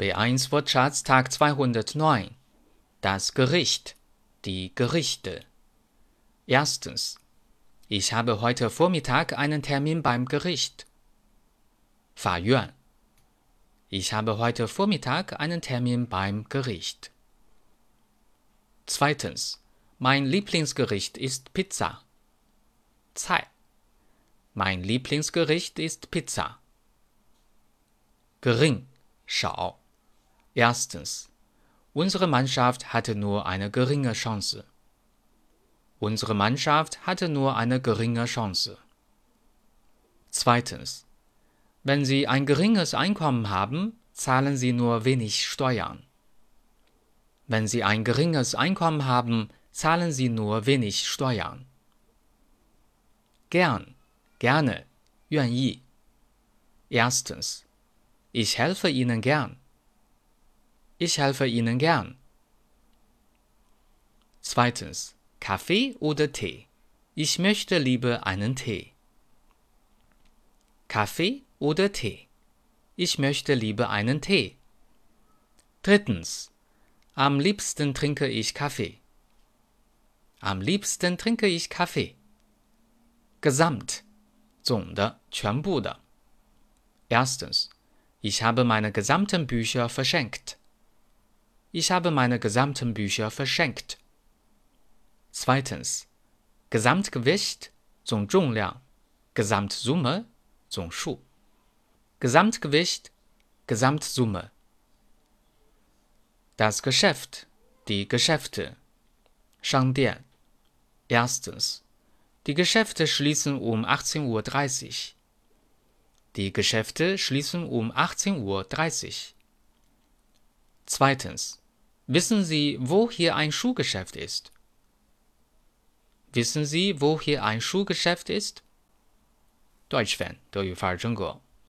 B1 Wortschatz Tag 209 Das Gericht. Die Gerichte. Erstens. Ich habe heute Vormittag einen Termin beim Gericht. Fayuan. Ich habe heute Vormittag einen Termin beim Gericht. Zweitens. Mein Lieblingsgericht ist Pizza. Zai Mein Lieblingsgericht ist Pizza. Gering. Schau. Erstens. Unsere Mannschaft hatte nur eine geringe Chance. Unsere Mannschaft hatte nur eine geringe Chance. Zweitens. Wenn Sie ein geringes Einkommen haben, zahlen Sie nur wenig Steuern. Wenn Sie ein geringes Einkommen haben, zahlen Sie nur wenig Steuern. Gern, gerne, 愿意. Erstens. Ich helfe Ihnen gern. Ich helfe Ihnen gern. Zweitens. Kaffee oder Tee? Ich möchte lieber einen Tee. Kaffee oder Tee? Ich möchte lieber einen Tee. Drittens. Am liebsten trinke ich Kaffee. Am liebsten trinke ich Kaffee. Gesamt. 总的，全部的。Erstens. Ich habe meine gesamten Bücher verschenkt. Ich habe meine gesamten Bücher verschenkt. Zweitens. Gesamtgewicht, zum Zhongzhongliang. Gesamtsumme, zum Zhongshu. Gesamtgewicht, Gesamtsumme. Das Geschäft, die Geschäfte. Shangdian. Erstens. Die Geschäfte schließen um 18.30 Uhr. Die Geschäfte schließen um 18.30 Uhr. Zweitens. Wissen Sie, wo hier ein Schuhgeschäft ist? Wissen Sie, wo hier ein Schuhgeschäft ist? Deutsch Fan 德语范儿真格。